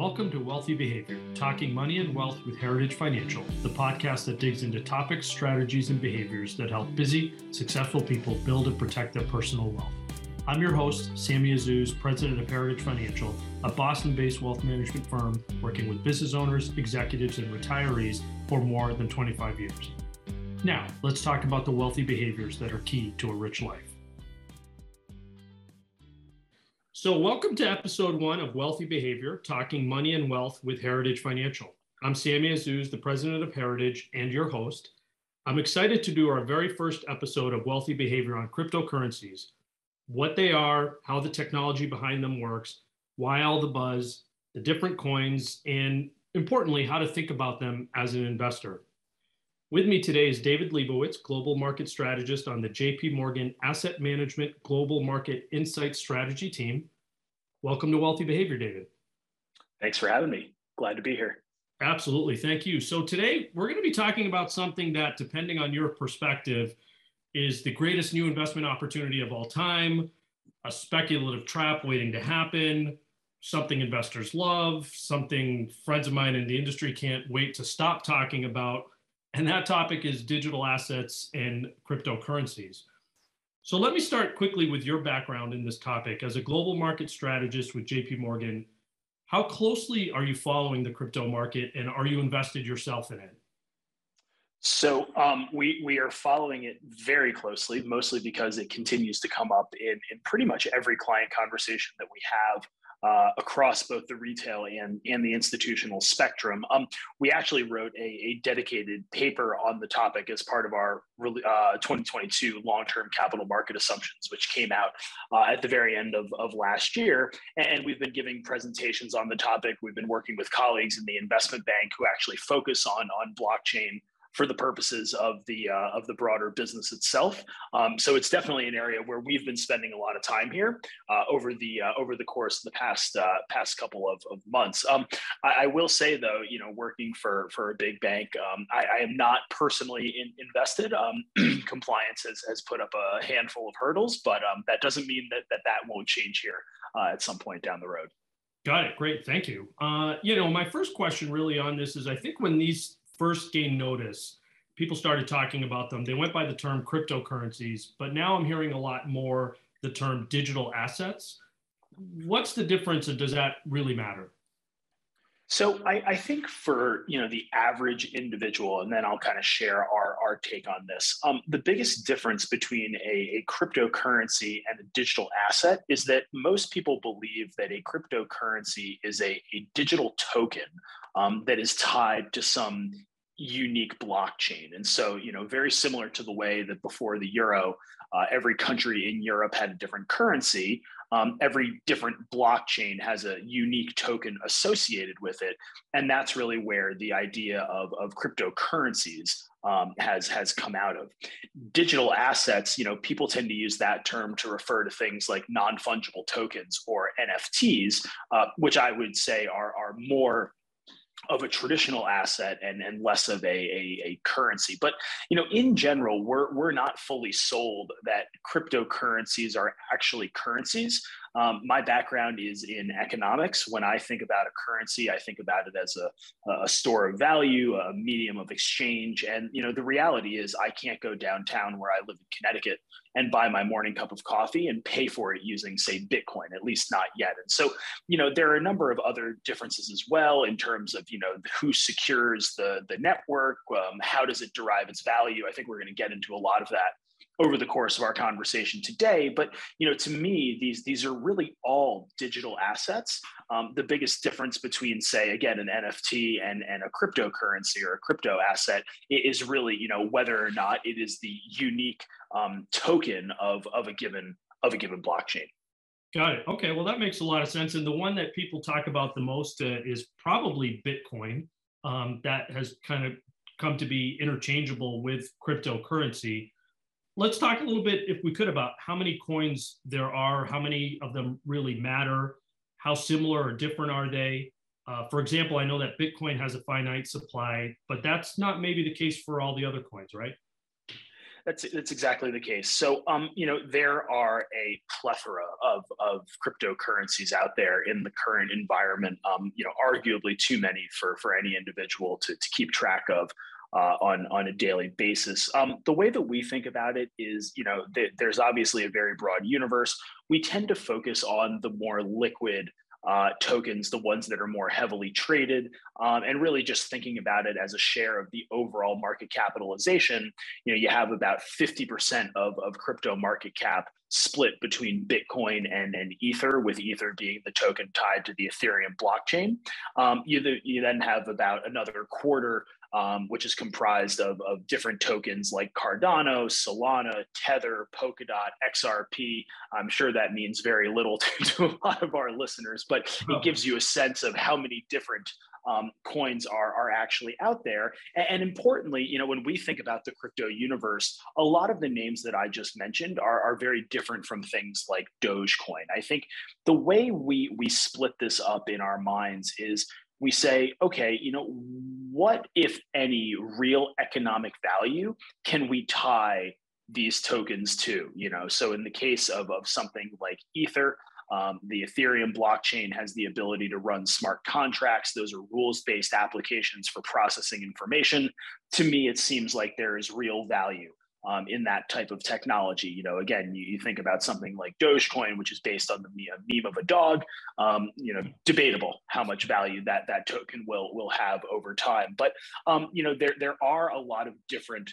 Welcome to Wealthy Behavior, talking money and wealth with Heritage Financial, the podcast that digs into topics, strategies, and behaviors that help busy, successful people build and protect their personal wealth. I'm your host, Sammy Azzouz, president of Heritage Financial, a Boston based wealth management firm working with business owners, executives, and retirees for more than 25 years. Now, let's talk about the wealthy behaviors that are key to a rich life. So, welcome to episode one of Wealthy Behavior, talking money and wealth with Heritage Financial. I'm Sammy Azzouz, the president of Heritage and your host. I'm excited to do our very first episode of Wealthy Behavior on cryptocurrencies what they are, how the technology behind them works, why all the buzz, the different coins, and importantly, how to think about them as an investor. With me today is David Lebovitz, Global Market Strategist on the JP Morgan Asset Management Global Market Insight Strategy team. Welcome to Wealthy Behavior, David. Thanks for having me. Glad to be here. Absolutely. Thank you. So, today we're going to be talking about something that, depending on your perspective, is the greatest new investment opportunity of all time, a speculative trap waiting to happen, something investors love, something friends of mine in the industry can't wait to stop talking about and that topic is digital assets and cryptocurrencies. So let me start quickly with your background in this topic. As a global market strategist with JP Morgan, how closely are you following the crypto market and are you invested yourself in it? So um, we we are following it very closely, mostly because it continues to come up in in pretty much every client conversation that we have uh, across both the retail and, and the institutional spectrum. Um, we actually wrote a, a, dedicated paper on the topic as part of our uh, 2022 long term capital market assumptions, which came out uh, at the very end of, of last year. And we've been giving presentations on the topic. We've been working with colleagues in the investment bank who actually focus on, on blockchain for the purposes of the uh, of the broader business itself. Um, so it's definitely an area where we've been spending a lot of time here uh, over the uh, over the course of the past uh, past couple of, of months. Um, I, I, will say though, you know, working for for a big bank, um, I, I, am not personally in, invested. Um, compliance has, has put up a handful of hurdles, but um, that doesn't mean that that, that won't change here uh, at some point down the road. Got it. Great. Thank you. Uh, you know, my first question really on this is I think when these first gained notice, people started talking about them. They went by the term cryptocurrencies, but now I'm hearing a lot more the term digital assets. What's the difference, and does that really matter? So I, I, think for you know the average individual, and then I'll kind of share our, our take on this. Um, the biggest difference between a, a, cryptocurrency and a digital asset is that most people believe that a cryptocurrency is a, a digital token um, that is tied to some unique blockchain. And so, you know, very similar to the way that before the euro, uh, every country in Europe had a different currency. Um, every different blockchain has a unique token associated with it, and that's really where the idea of, of cryptocurrencies um, has has come out of. Digital assets, you know, people tend to use that term to refer to things like non fungible tokens or NFTs, uh, which I would say are are more of a traditional asset and, and less of a, a, a, currency. But you know, in general, we're, we're not fully sold that cryptocurrencies are actually currencies. Um, my background is in economics. When I think about a currency, I think about it as a, a store of value, a medium of exchange. And you know, the reality is, I can't go downtown where I live in Connecticut and buy my morning cup of coffee and pay for it using, say, Bitcoin. At least not yet. And so, you know, there are a number of other differences as well in terms of you know who secures the the network, um, how does it derive its value. I think we're going to get into a lot of that over the course of our conversation today. But you know, to me, these these are really all digital assets. Um, the biggest difference between, say, again, an NFT and and a cryptocurrency or a crypto asset is really you know whether or not it is the unique um, token of of a given of a given blockchain. Got it. Okay, well that makes a lot of sense. And the one that people talk about the most uh, is probably Bitcoin. Um, that has kind of come to be interchangeable with cryptocurrency let's talk a little bit, if we could, about how many coins there are, how many of them really matter, how similar or different are they? Uh, for example, I know that Bitcoin has a finite supply, but that's not maybe the case for all the other coins, right? That's that's exactly the case. So, um, you know, there are a plethora of of cryptocurrencies out there in the current environment. Um, you know, arguably too many for for any individual to to keep track of. Uh, on on a daily basis. Um, the way that we think about it is, you know, th- there's obviously a very broad universe. We tend to focus on the more liquid uh, tokens, the ones that are more heavily traded, um, and really just thinking about it as a share of the overall market capitalization. You know, you have about 50% of, of crypto market cap split between Bitcoin and, and Ether, with Ether being the token tied to the Ethereum blockchain. Um, you, you then have about another quarter um, which is comprised of, of different tokens like Cardano, Solana, Tether, Polkadot, XRP. I'm sure that means very little to, to a lot of our listeners, but it gives you a sense of how many different um, coins are, are actually out there. And, and, importantly, you know, when we think about the crypto universe, a lot of the names that I just mentioned are, are very different from things like Dogecoin. I think the way we we split this up in our minds is we say, okay, you know, what, if any, real economic value can we tie these tokens to? You know, so in the case of, of something like Ether, um, the Ethereum blockchain has the ability to run smart contracts. Those are rules based applications for processing information. To me, it seems like there is real value um, in that type of technology. You know, again, you, you, think about something like Dogecoin, which is based on the meme of a dog. Um, you know, debatable how much value that that token will will have over time. But um, you know, there there are a lot of different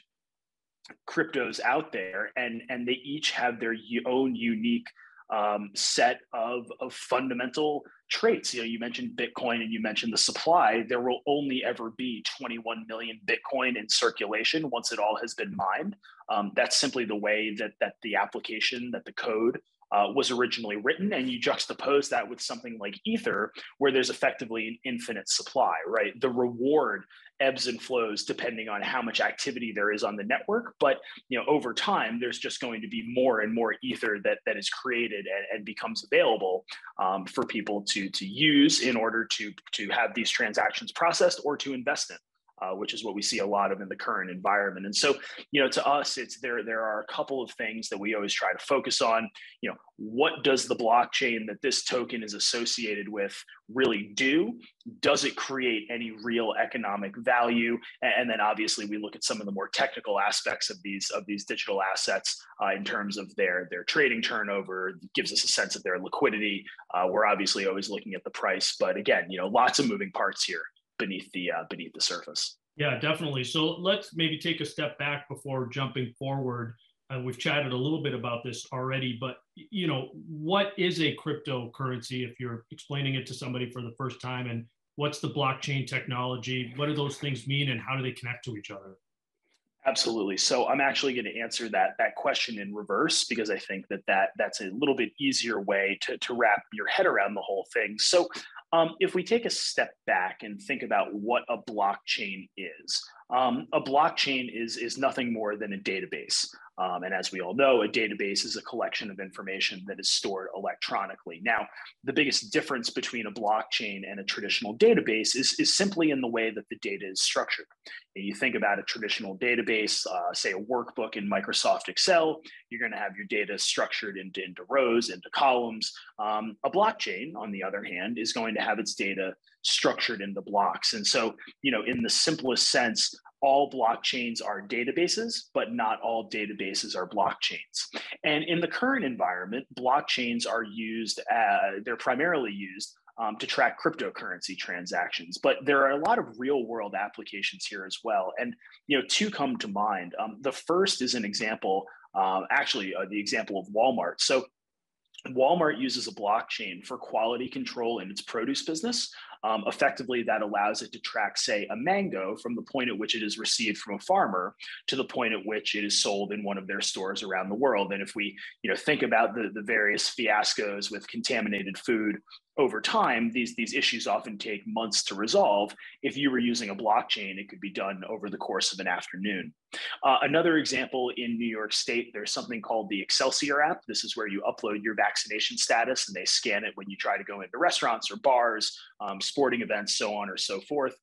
cryptos out there, and and they each have their own unique um, set of, of fundamental traits. You know, you mentioned Bitcoin and you mentioned the supply. There will only ever be 21 million Bitcoin in circulation once it all has been mined. Um, that's simply the way that that the application, that the code uh, was originally written, and you juxtapose that with something like Ether, where there's effectively an infinite supply, right? The reward ebbs and flows depending on how much activity there is on the network, but you know over time, there's just going to be more and more Ether that that is created and, and becomes available um, for people to to use in order to to have these transactions processed or to invest in uh, which is what we see a lot of in the current environment. And so, you know, to us, it's there. There are a couple of things that we always try to focus on. You know, what does the blockchain that this token is associated with really do? Does it create any real economic value? And then, obviously, we look at some of the more technical aspects of these of these digital assets uh, in terms of their their trading turnover. Gives us a sense of their liquidity. Uh, we're obviously always looking at the price, but again, you know, lots of moving parts here beneath the uh, beneath the surface. Yeah, definitely. So let's maybe take a step back before jumping forward. Uh, we've chatted a little bit about this already, but you know, what is a cryptocurrency? If you're explaining it to somebody for the first time, and what's the blockchain technology? What do those things mean, and how do they connect to each other? Absolutely. So I'm actually going to answer that that question in reverse because I think that, that that's a little bit easier way to, to wrap your head around the whole thing. So um, if we take a step back and think about what a blockchain is, um, a blockchain is, is nothing more than a database. Um, and as we all know, a database is a collection of information that is stored electronically. Now, the biggest difference between a blockchain and a traditional database is, is simply in the way that the data is structured. And you think about a traditional database, uh, say a workbook in Microsoft Excel, you're going to have your data structured into, into rows, into columns. Um, a blockchain, on the other hand, is going to have its data structured into blocks. And so, you know, in the simplest sense, all blockchains are databases, but not all databases are blockchains. And in the current environment, blockchains are used, uh, they're primarily used um, to track cryptocurrency transactions. But there are a lot of real world applications here as well. And, you know, two come to mind. Um, the first is an example, uh, actually, uh, the example of Walmart. So Walmart uses a blockchain for quality control in its produce business. Um, effectively, that allows it to track, say, a mango from the point at which it is received from a farmer to the point at which it is sold in one of their stores around the world. And if we, you know, think about the, the various fiascos with contaminated food over time, these, these issues often take months to resolve. If you were using a blockchain, it could be done over the course of an afternoon. Uh, another example in New York State, there's something called the Excelsior app. This is where you upload your vaccination status and they scan it when you try to go into restaurants or bars, um, sporting events, so on or so forth.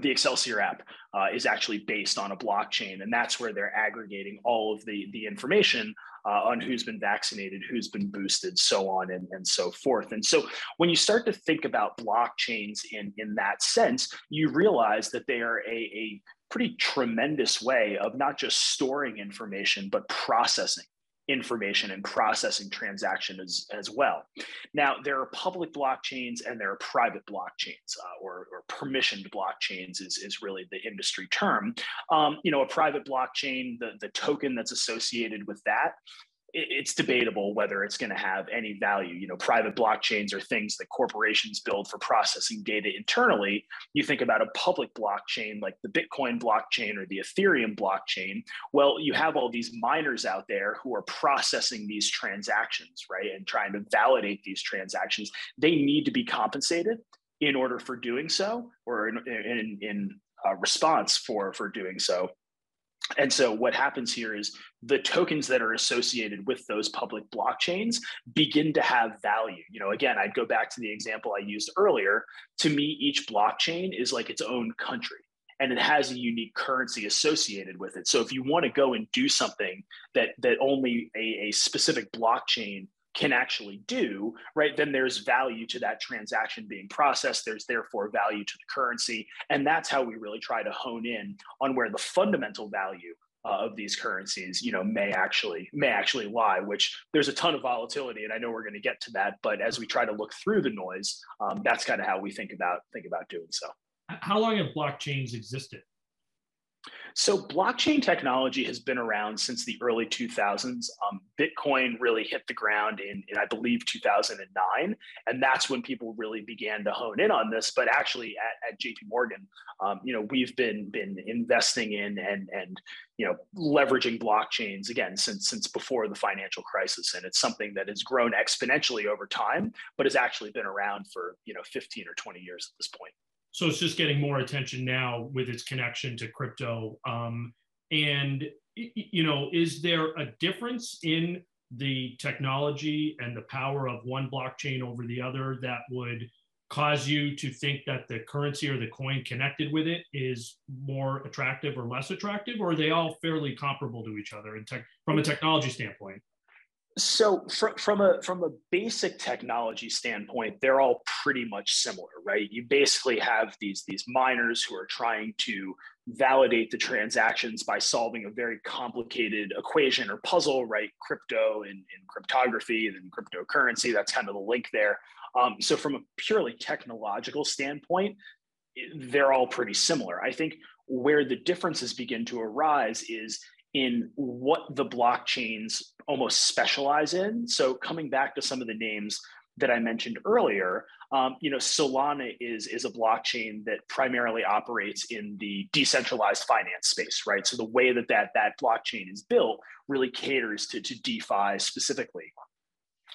The Excelsior app uh, is actually based on a blockchain, and that's where they're aggregating all of the, the information uh, on who's been vaccinated, who's been boosted, so on and, and so forth. And so when you start to think about blockchains in, in that sense, you realize that they are a, a pretty tremendous way of not just storing information, but processing information and processing transaction as, as well. Now, there are public blockchains and there are private blockchains uh, or, or, permissioned blockchains is, is really the industry term. Um, you know, a private blockchain, the, the token that's associated with that it's debatable whether it's going to have any value. You know, private blockchains are things that corporations build for processing data internally. You think about a public blockchain like the Bitcoin blockchain or the Ethereum blockchain. Well, you have all these miners out there who are processing these transactions, right, and trying to validate these transactions. They need to be compensated in order for doing so, or in, in, in uh, response for for doing so. And so what happens here is the tokens that are associated with those public blockchains begin to have value. You know, again, I'd go back to the example I used earlier. To me, each blockchain is like its own country and it has a unique currency associated with it. So if you want to go and do something that that only a, a specific blockchain can actually do, right, then there's value to that transaction being processed. There's therefore value to the currency. And that's how we really try to hone in on where the fundamental value uh, of these currencies, you know, may actually may actually lie. Which there's a ton of volatility, and I know we're going to get to that. But as we try to look through the noise, um, that's kind of how we think about think about doing so. How long have blockchains existed? So, blockchain technology has been around since the early 2000s. Um, Bitcoin really hit the ground in, in, I believe, 2009. And that's when people really began to hone in on this. But actually, at, at JP Morgan, um, you know, we've been, been investing in and, and, you know, leveraging blockchains again since, since before the financial crisis. And it's something that has grown exponentially over time, but has actually been around for, you know, 15 or 20 years at this point so it's just getting more attention now with its connection to crypto. Um, and you know, is there a difference in the technology and the power of one blockchain over the other that would cause you to think that the currency or the coin connected with it is more attractive or less attractive, or are they all fairly comparable to each other in tech, from a technology standpoint? So from, from a from a basic technology standpoint, they're all pretty much similar, right? You basically have these these miners who are trying to validate the transactions by solving a very complicated equation or puzzle, right? Crypto and, and cryptography and cryptocurrency. That's kind of the link there. Um, so from a purely technological standpoint, they're all pretty similar. I think where the differences begin to arise is in what the blockchains almost specialize in. So coming back to some of the names that I mentioned earlier, um, you know, Solana is is a blockchain that primarily operates in the decentralized finance space, right? So the way that that that blockchain is built really caters to to DeFi specifically.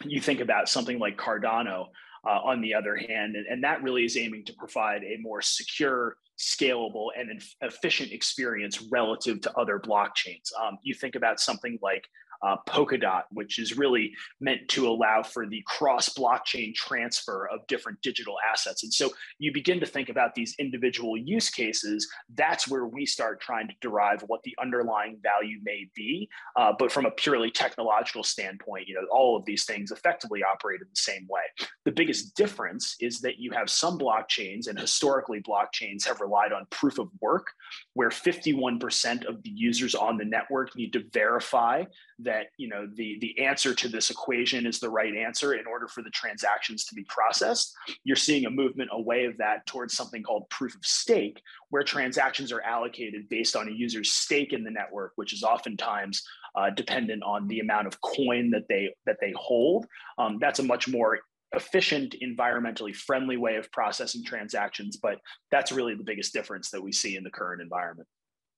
You think about something like Cardano, uh, on the other hand, and, and that really is aiming to provide a more secure scalable and efficient experience relative to other blockchains. Um, you think about something like uh, Polkadot, which is really meant to allow for the cross blockchain transfer of different digital assets. And so you begin to think about these individual use cases. That's where we start trying to derive what the underlying value may be. Uh, but from a purely technological standpoint, you know, all of these things effectively operate in the same way. The biggest difference is that you have some blockchains, and historically blockchains have relied on proof of work, where 51% of the users on the network need to verify that you know the the answer to this equation is the right answer in order for the transactions to be processed you're seeing a movement away of that towards something called proof of stake where transactions are allocated based on a user's stake in the network which is oftentimes uh, dependent on the amount of coin that they that they hold. Um, that's a much more efficient environmentally friendly way of processing transactions but that's really the biggest difference that we see in the current environment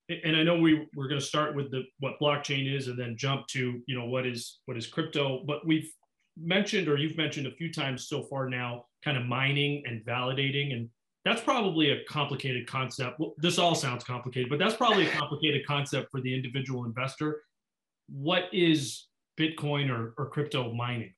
and I know we we're going to start with the what blockchain is and then jump to you know what is what is crypto but we've mentioned or you've mentioned a few times so far now kind of mining and validating and that's probably a complicated concept. Well, this all sounds complicated but that's probably a complicated concept for the individual investor. What is bitcoin or, or crypto mining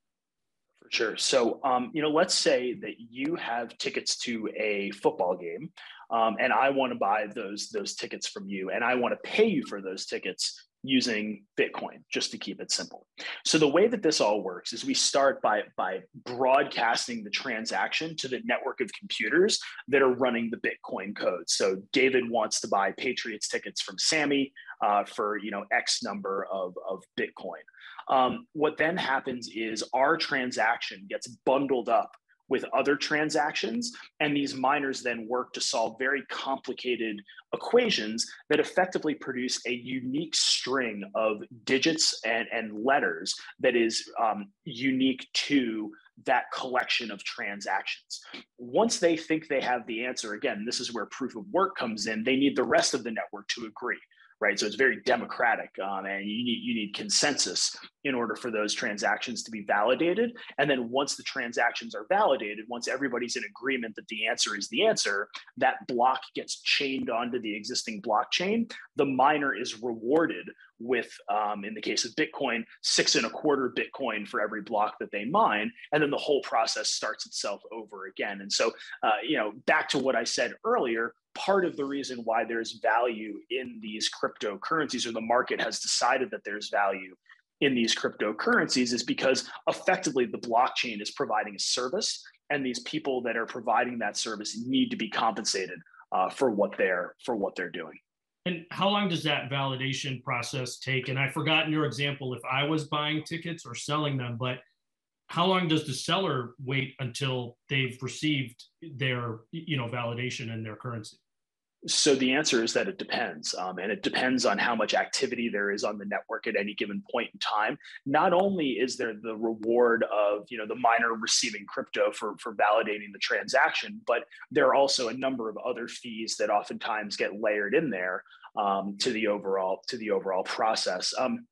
Sure. So, um, you know, let's say that you have tickets to a football game, um, and I want to buy those those tickets from you, and I want to pay you for those tickets using Bitcoin, just to keep it simple. So the way that this all works is we start by, by broadcasting the transaction to the network of computers that are running the Bitcoin code. So David wants to buy Patriots tickets from Sammy uh, for you know X number of, of Bitcoin. Um, what then happens is our transaction gets bundled up with other transactions. And these miners then work to solve very complicated equations that effectively produce a unique string of digits and, and letters that is um, unique to that collection of transactions. Once they think they have the answer, again, this is where proof of work comes in, they need the rest of the network to agree right? So it's very democratic, um, and you need you need consensus in order for those transactions to be validated. And then once the transactions are validated, once everybody's in agreement that the answer is the answer, that block gets chained onto the existing blockchain. The miner is rewarded with, um, in the case of Bitcoin, six and a quarter Bitcoin for every block that they mine, and then the whole process starts itself over again. And so, uh, you know, back to what I said earlier, part of the reason why there's value in these cryptocurrencies or the market has decided that there's value in these cryptocurrencies is because effectively the blockchain is providing a service and these people that are providing that service need to be compensated uh, for what they're for what they're doing. And how long does that validation process take? And i forgot in your example if i was buying tickets or selling them but how long does the seller wait until they've received their you know validation in their currency so the answer is that it depends um, and it depends on how much activity there is on the network at any given point in time. Not only is there the reward of you know the miner receiving crypto for for validating the transaction but there are also a number of other fees that oftentimes get layered in there um, to the overall to the overall process. Um,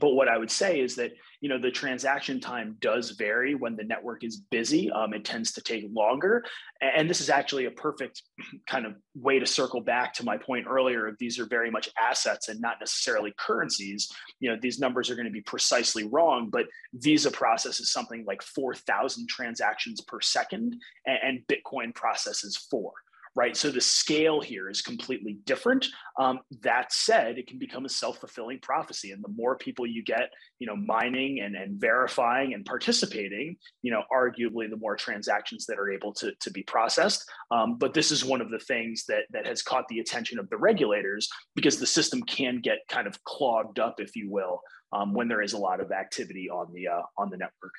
but what I would say is that you know the transaction time does vary when the network is busy. Um, it tends to take longer, and this is actually a perfect kind of way to circle back to my point earlier. Of these are very much assets and not necessarily currencies. You know these numbers are going to be precisely wrong, but Visa processes something like four thousand transactions per second, and Bitcoin processes four right? So the scale here is completely different. Um, that said, it can become a self-fulfilling prophecy, and the more people you get, you know, mining and, and verifying and participating, you know, arguably the more transactions that are able to, to be processed. Um, but this is one of the things that that has caught the attention of the regulators because the system can get kind of clogged up, if you will, um, when there is a lot of activity on the uh, on the network.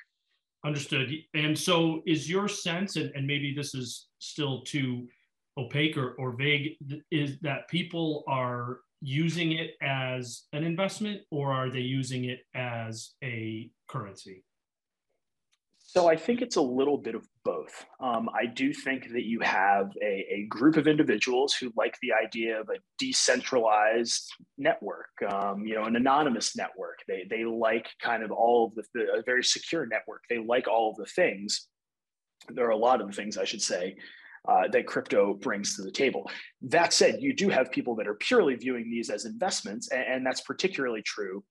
Understood. And so, is your sense, and, and maybe this is still too opaque or, or vague is that people are using it as an investment or are they using it as a currency? So I think it's a little bit of both. Um, I do think that you have a, a, group of individuals who like the idea of a decentralized network, um, you know, an anonymous network. They they like kind of all of the, the a very secure network. They like all of the things. There are a lot of things I should say uh, that crypto brings to the table. That said, you do have people that are purely viewing these as investments, and, and that's particularly true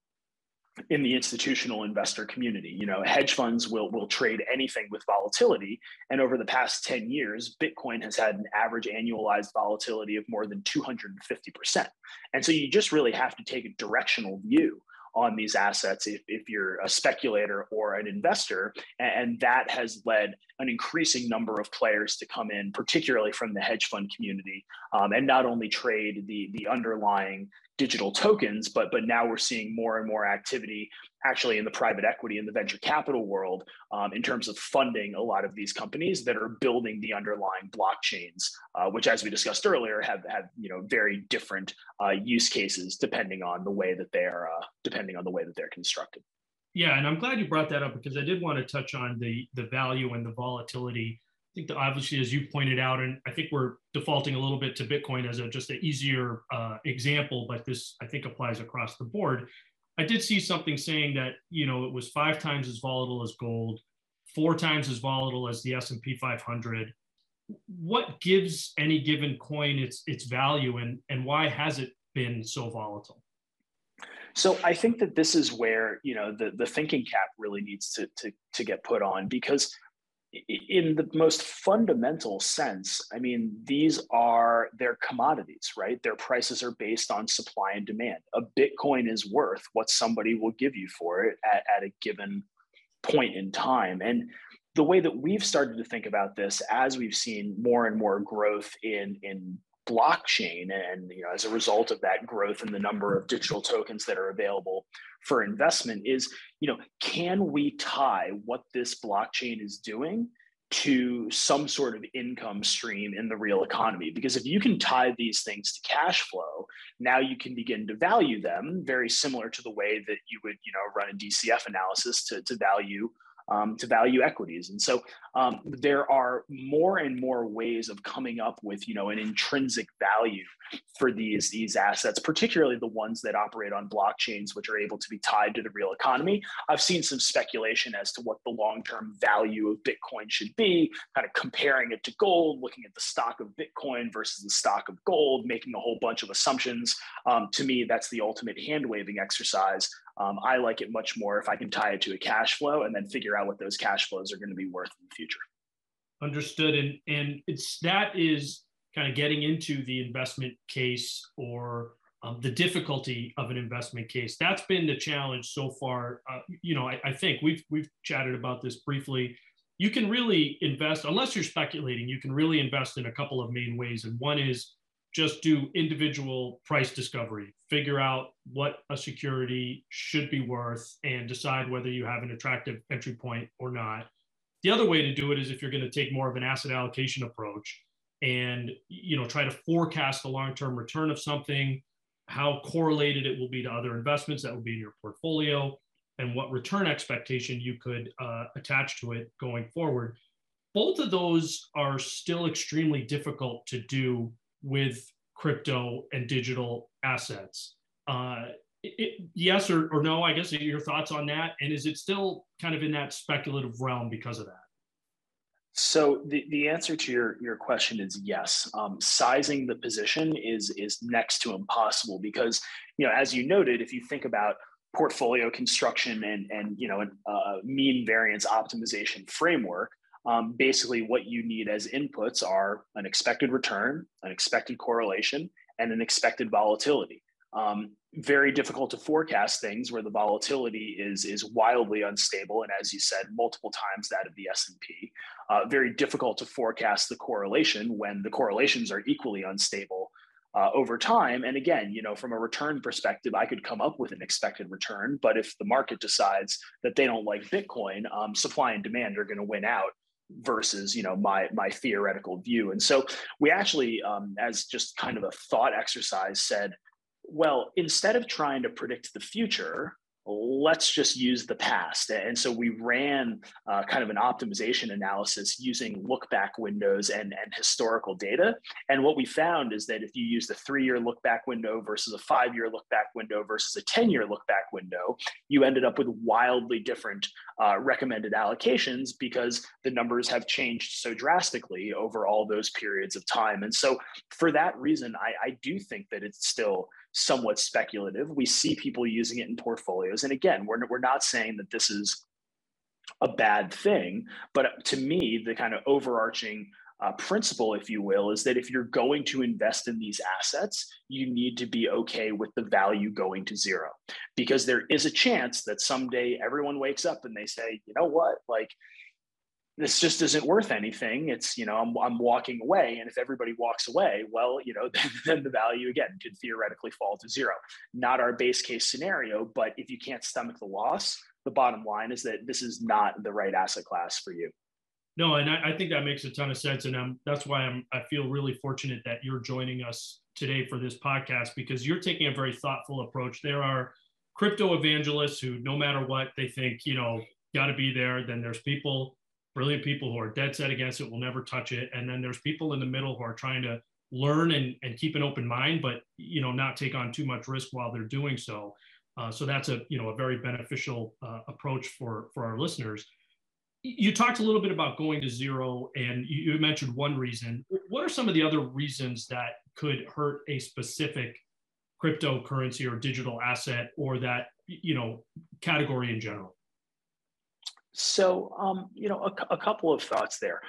in the institutional investor community. You know, hedge funds will will trade anything with volatility, and over the past 10 years, Bitcoin has had an average annualized volatility of more than 250%. And so you just really have to take a directional view on these assets if, if you're a speculator or an investor. And that has led an increasing number of players to come in, particularly from the hedge fund community, um, and not only trade the, the underlying digital tokens, but but now we're seeing more and more activity actually in the private equity and the venture capital world um, in terms of funding a lot of these companies that are building the underlying blockchains, uh, which, as we discussed earlier, have have you know very different uh, use cases depending on the way that they are uh, depending on the way that they're constructed. Yeah, and I'm glad you brought that up because I did want to touch on the the value and the volatility think that obviously, as you pointed out, and I think we're defaulting a little bit to Bitcoin as a just an easier uh, example, but this I think applies across the board. I did see something saying that you know it was five times as volatile as gold, four times as volatile as the S and P 500. What gives any given coin its its value, and and why has it been so volatile? So I think that this is where you know the the thinking cap really needs to to to get put on because in the most fundamental sense, I mean, these are their commodities, right? Their prices are based on supply and demand. A Bitcoin is worth what somebody will give you for it at, at a given point in time. And the way that we've started to think about this as we've seen more and more growth in, in blockchain and you know as a result of that growth in the number of digital tokens that are available for investment is you know can we tie what this blockchain is doing to some sort of income stream in the real economy because if you can tie these things to cash flow now you can begin to value them very similar to the way that you would you know run a dcf analysis to, to value um, to value equities. And so um, there are more and more ways of coming up with, you know, an intrinsic value for these, these assets, particularly the ones that operate on blockchains, which are able to be tied to the real economy. I've seen some speculation as to what the long-term value of Bitcoin should be, kind of comparing it to gold, looking at the stock of Bitcoin versus the stock of gold, making a whole bunch of assumptions. Um, to me, that's the ultimate hand-waving exercise um, I like it much more if I can tie it to a cash flow and then figure out what those cash flows are going to be worth in the future. Understood. And and it's that is kind of getting into the investment case or um, the difficulty of an investment case. That's been the challenge so far. Uh, you know, I, I think we've we've chatted about this briefly. You can really invest unless you're speculating. You can really invest in a couple of main ways, and one is just do individual price discovery, figure out what a security should be worth, and decide whether you have an attractive entry point or not. The other way to do it is if you're going to take more of an asset allocation approach and you know try to forecast the long-term return of something, how correlated it will be to other investments that will be in your portfolio, and what return expectation you could uh, attach to it going forward. Both of those are still extremely difficult to do with crypto and digital assets. Uh, it, yes or, or no, I guess your thoughts on that. And is it still kind of in that speculative realm because of that? So the, the answer to your, your question is yes. Um, sizing the position is is next to impossible because you know as you noted, if you think about portfolio construction and and you know a uh, mean variance optimization framework, um, basically what you need as inputs are an expected return, an expected correlation, and an expected volatility. Um, very difficult to forecast things where the volatility is is wildly unstable, and as you said, multiple times that of the S and P. Uh, very difficult to forecast the correlation when the correlations are equally unstable uh, over time. And again, you know, from a return perspective, I could come up with an expected return, but if the market decides that they don't like Bitcoin, um, supply and demand are going to win out versus you know my my theoretical view and so we actually um, as just kind of a thought exercise said well instead of trying to predict the future let's just use the past. And so we ran uh, kind of an optimization analysis using look back windows and, and historical data. And what we found is that if you use the three year look back window versus a five year look back window versus a 10 year look back window, you ended up with wildly different uh, recommended allocations because the numbers have changed so drastically over all those periods of time. And so for that reason, I, I do think that it's still somewhat speculative. We see people using it in portfolios. And again, we're, we're not saying that this is a bad thing, but to me, the kind of overarching uh, principle, if you will, is that if you're going to invest in these assets, you need to be okay with the value going to zero. Because there is a chance that someday everyone wakes up and they say, you know what, like this just isn't worth anything. It's, you know, I'm, I'm walking away. And if everybody walks away, well, you know, then, then the value again could theoretically fall to zero. Not our base case scenario, but if you can't stomach the loss, the bottom line is that this is not the right asset class for you. No, and I, I think that makes a ton of sense. And I'm, that's why I'm, I feel really fortunate that you're joining us today for this podcast because you're taking a very thoughtful approach. There are crypto evangelists who, no matter what, they think, you know, got to be there. Then there's people brilliant people who are dead set against it will never touch it. And then there's people in the middle who are trying to learn and, and keep an open mind but you know not take on too much risk while they're doing so. Uh, so that's a you know a very beneficial uh, approach for for our listeners. You talked a little bit about going to zero and you, you mentioned one reason. What are some of the other reasons that could hurt a specific cryptocurrency or digital asset or that you know category in general? So, um, you know, a, a, couple of thoughts there.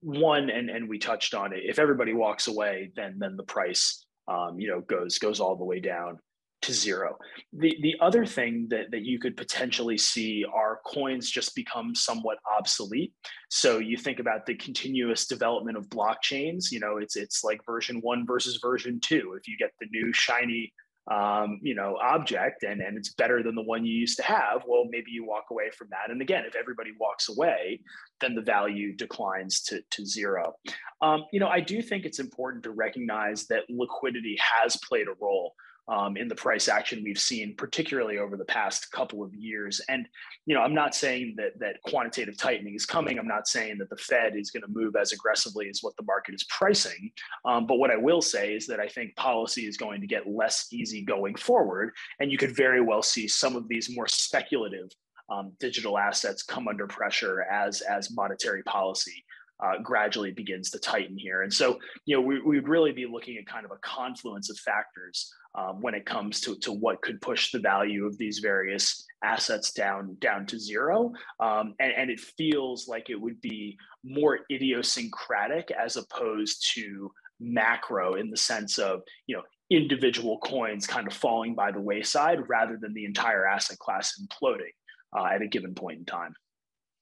One, and and we touched on it. If everybody walks away, then then the price, um, you know, goes goes all the way down to zero. The the other thing that, that you could potentially see are coins just become somewhat obsolete. So you think about the continuous development of blockchains, you know, it's it's like version one versus version two. If you get the new shiny um, you know, object and, and it's better than the one you used to have, well, maybe you walk away from that. And again, if everybody walks away, then the value declines to, to zero. Um, you know, I do think it's important to recognize that liquidity has played a role um, in the price action we've seen, particularly over the past couple of years. And you know, I'm not saying that that quantitative tightening is coming. I'm not saying that the Fed is going to move as aggressively as what the market is pricing. Um, but what I will say is that I think policy is going to get less easy going forward, and you could very well see some of these more speculative um, digital assets come under pressure as as monetary policy uh, gradually begins to tighten here. And so, you know, we, we would really be looking at kind of a confluence of factors um, when it comes to, to what could push the value of these various assets down down to zero. Um, and, and it feels like it would be more idiosyncratic as opposed to macro in the sense of, you know, individual coins kind of falling by the wayside rather than the entire asset class imploding uh, at a given point in time.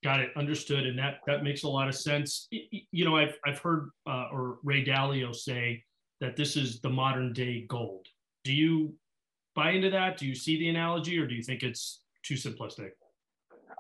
Got it. Understood. And that that makes a lot of sense. You know, I've I've heard uh, or Ray Dalio say that this is the modern day gold. Do you buy into that? Do you see the analogy, or do you think it's too simplistic?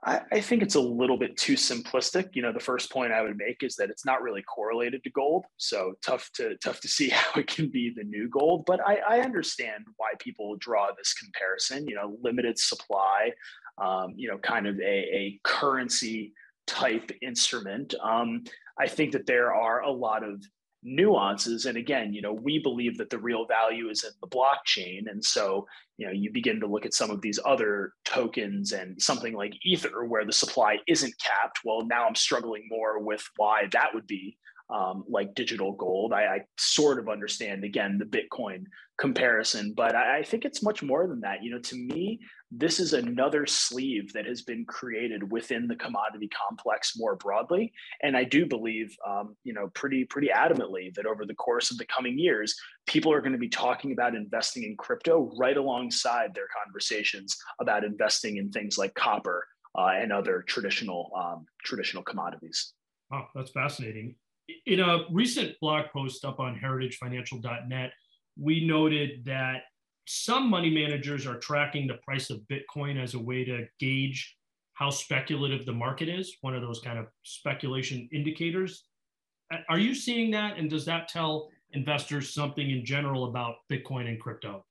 I, I think it's a little bit too simplistic. You know, the first point I would make is that it's not really correlated to gold, so tough to tough to see how it can be the new gold. But I, I understand why people draw this comparison. You know, limited supply, um, you know, kind of a, a currency type instrument. Um, I think that there are a lot of nuances. And again you know we believe that the real value is in the blockchain. And so you know you begin to look at some of these other tokens and something like ether where the supply isn't capped. Well now i'm struggling more with why that would be um, like digital gold. I, I, sort of understand again the Bitcoin comparison, but I, I, think it's much more than that. You know, to me, this is another sleeve that has been created within the commodity complex more broadly, and I do believe, um, you know, pretty pretty adamantly that over the course of the coming years, people are going to be talking about investing in crypto right alongside their conversations about investing in things like copper uh, and other traditional um, traditional commodities. Wow, that's fascinating in a recent blog post up on heritagefinancial.net, we noted that some money managers are tracking the price of Bitcoin as a way to gauge how speculative the market is, one of those kind of speculation indicators. Are you seeing that? And does that tell investors something in general about Bitcoin and crypto?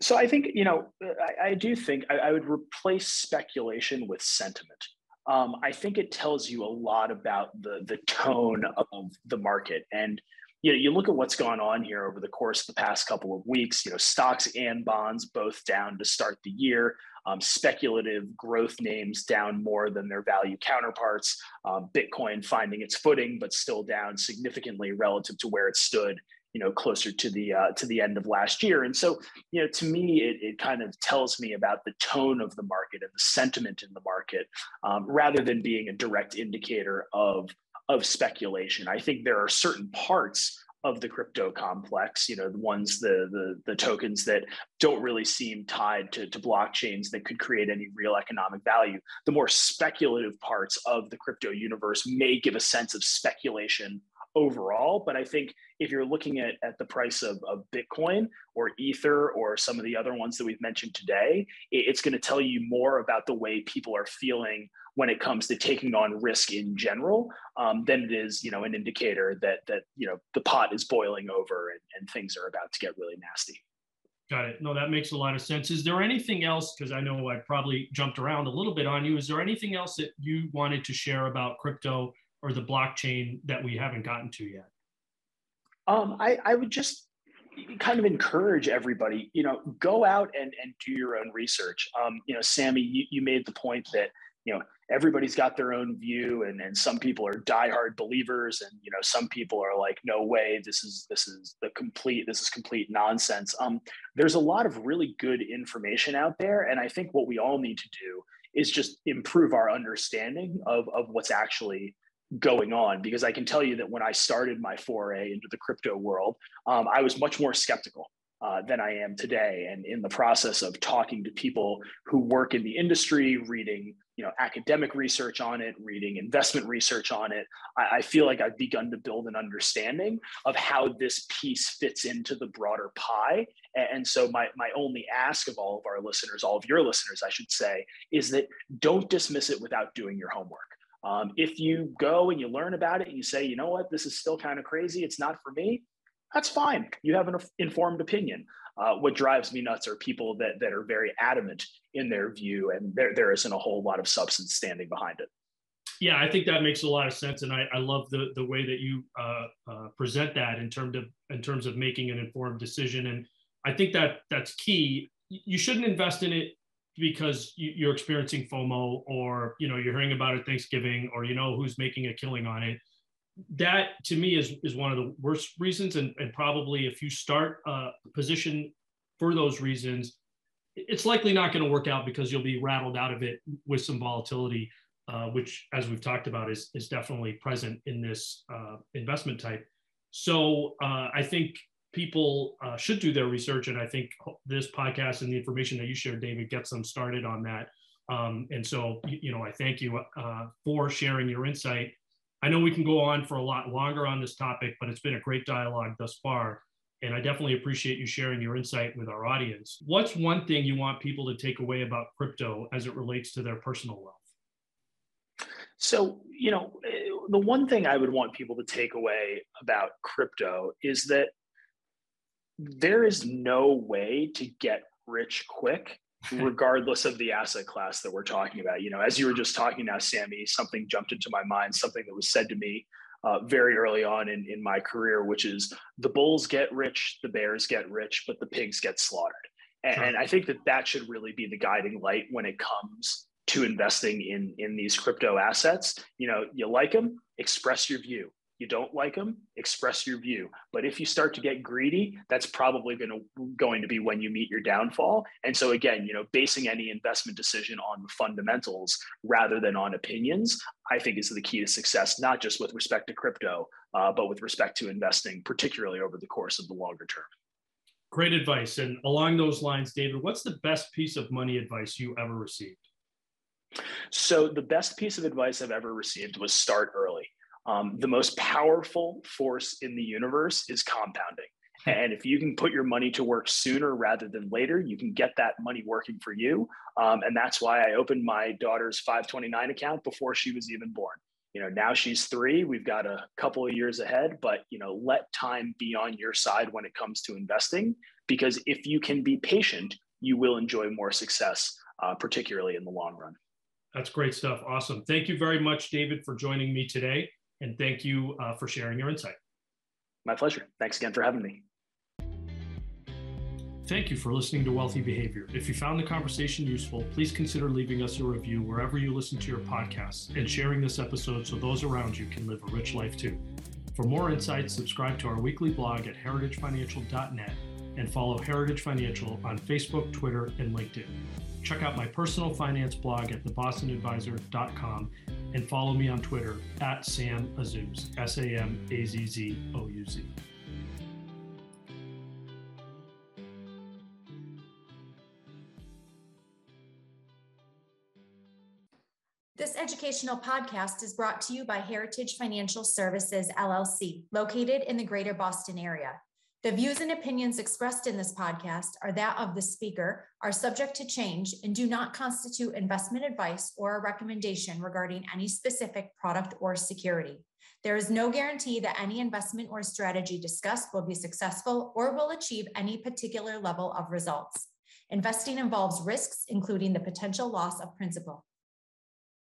So I think, you know, I, I do think I, I would replace speculation with sentiment um, I think it tells you a lot about the the tone of the market. And you know, you look at what's gone on here over the course of the past couple of weeks. You know, stocks and bonds both down to start the year. Um, speculative growth names down more than their value counterparts. Um, Bitcoin finding its footing, but still down significantly relative to where it stood you know closer to the uh, to the end of last year. And so you know to me it, it kind of tells me about the tone of the market and the sentiment in the market um, rather than being a direct indicator of of speculation. I think there are certain parts of the crypto complex you know the ones the, the the tokens that don't really seem tied to, to blockchains that could create any real economic value. The more speculative parts of the crypto universe may give a sense of speculation overall. But I think if you're looking at, at the price of, of Bitcoin or Ether or some of the other ones that we've mentioned today, it, it's going to tell you more about the way people are feeling when it comes to taking on risk in general um, than it is, you know, an indicator that that you know the pot is boiling over and, and things are about to get really nasty. Got it. No, that makes a lot of sense. Is there anything else? Because I know I probably jumped around a little bit on you. Is there anything else that you wanted to share about crypto or the blockchain that we haven't gotten to yet? Um, I, I would just kind of encourage everybody, you know, go out and, and do your own research. Um, you know, Sammy, you, you made the point that, you know, everybody's got their own view and, and some people are diehard believers and you know some people are like no way this is this is the complete this is complete nonsense um, there's a lot of really good information out there and i think what we all need to do is just improve our understanding of, of what's actually going on because i can tell you that when i started my foray into the crypto world um, i was much more skeptical uh, than I am today. And in the process of talking to people who work in the industry, reading you know academic research on it, reading investment research on it, I, I feel like I've begun to build an understanding of how this piece fits into the broader pie. And so my my only ask of all of our listeners, all of your listeners, I should say, is that don't dismiss it without doing your homework. Um, if you go and you learn about it and you say, you know what, this is still kind of crazy, it's not for me, that's fine. You have an informed opinion. Uh, what drives me nuts are people that that are very adamant in their view, and there there isn't a whole lot of substance standing behind it. Yeah, I think that makes a lot of sense, and I, I love the the way that you uh, uh, present that in terms of in terms of making an informed decision, and I think that that's key. You shouldn't invest in it because you're experiencing FOMO, or you know you're hearing about it Thanksgiving, or you know who's making a killing on it. That to me is is one of the worst reasons and, and probably if you start a position for those reasons it's likely not going to work out because you'll be rattled out of it with some volatility uh, which as we've talked about is, is definitely present in this uh, investment type. So uh, i think people uh, should do their research and i think this podcast and the information that you shared david gets them started on that um, and so you know i thank you uh, for sharing your insight I know we can go on for a lot longer on this topic, but it's been a great dialogue thus far. And I definitely appreciate you sharing your insight with our audience. What's one thing you want people to take away about crypto as it relates to their personal wealth? So, you know, the one thing I would want people to take away about crypto is that there is no way to get rich quick regardless of the asset class that we're talking about. You know, as you were just talking now, Sammy, something jumped into my mind, something that was said to me uh, very early on in, in my career, which is the bulls get rich, the bears get rich, but the pigs get slaughtered. And, and I think that that should really be the guiding light when it comes to investing in in these crypto assets. You know, you like them, express your view you don't like them express your view. But if you start to get greedy that's probably going to going to be when you meet your downfall. And so again you know basing any investment decision on fundamentals rather than on opinions i think is the key to success not just with respect to crypto uh, but with respect to investing particularly over the course of the longer term. Great advice. And along those lines david what's the best piece of money advice you ever received? So the best piece of advice i've ever received was start early um, the most powerful force in the universe is compounding. And if you can put your money to work sooner rather than later, you can get that money working for you. Um, and that's why I opened my daughter's 529 account before she was even born. You know, now she's three. We've got a couple of years ahead, but you know, let time be on your side when it comes to investing, because if you can be patient, you will enjoy more success, uh, particularly in the long run. That's great stuff. Awesome. Thank you very much, David, for joining me today. And thank you uh, for sharing your insight. My pleasure. Thanks again for having me. Thank you for listening to Wealthy Behavior. If you found the conversation useful, please consider leaving us a review wherever you listen to your podcasts and sharing this episode so those around you can live a rich life too. For more insights, subscribe to our weekly blog at heritagefinancial.net and follow Heritage Financial on Facebook, Twitter, and LinkedIn. Check out my personal finance blog at thebostonadvisor.com and follow me on Twitter at Sam Azzouz, S A M A Z Z O U Z. This educational podcast is brought to you by Heritage Financial Services, LLC, located in the greater Boston area. The views and opinions expressed in this podcast are that of the speaker, are subject to change, and do not constitute investment advice or a recommendation regarding any specific product or security. There is no guarantee that any investment or strategy discussed will be successful or will achieve any particular level of results. Investing involves risks, including the potential loss of principal.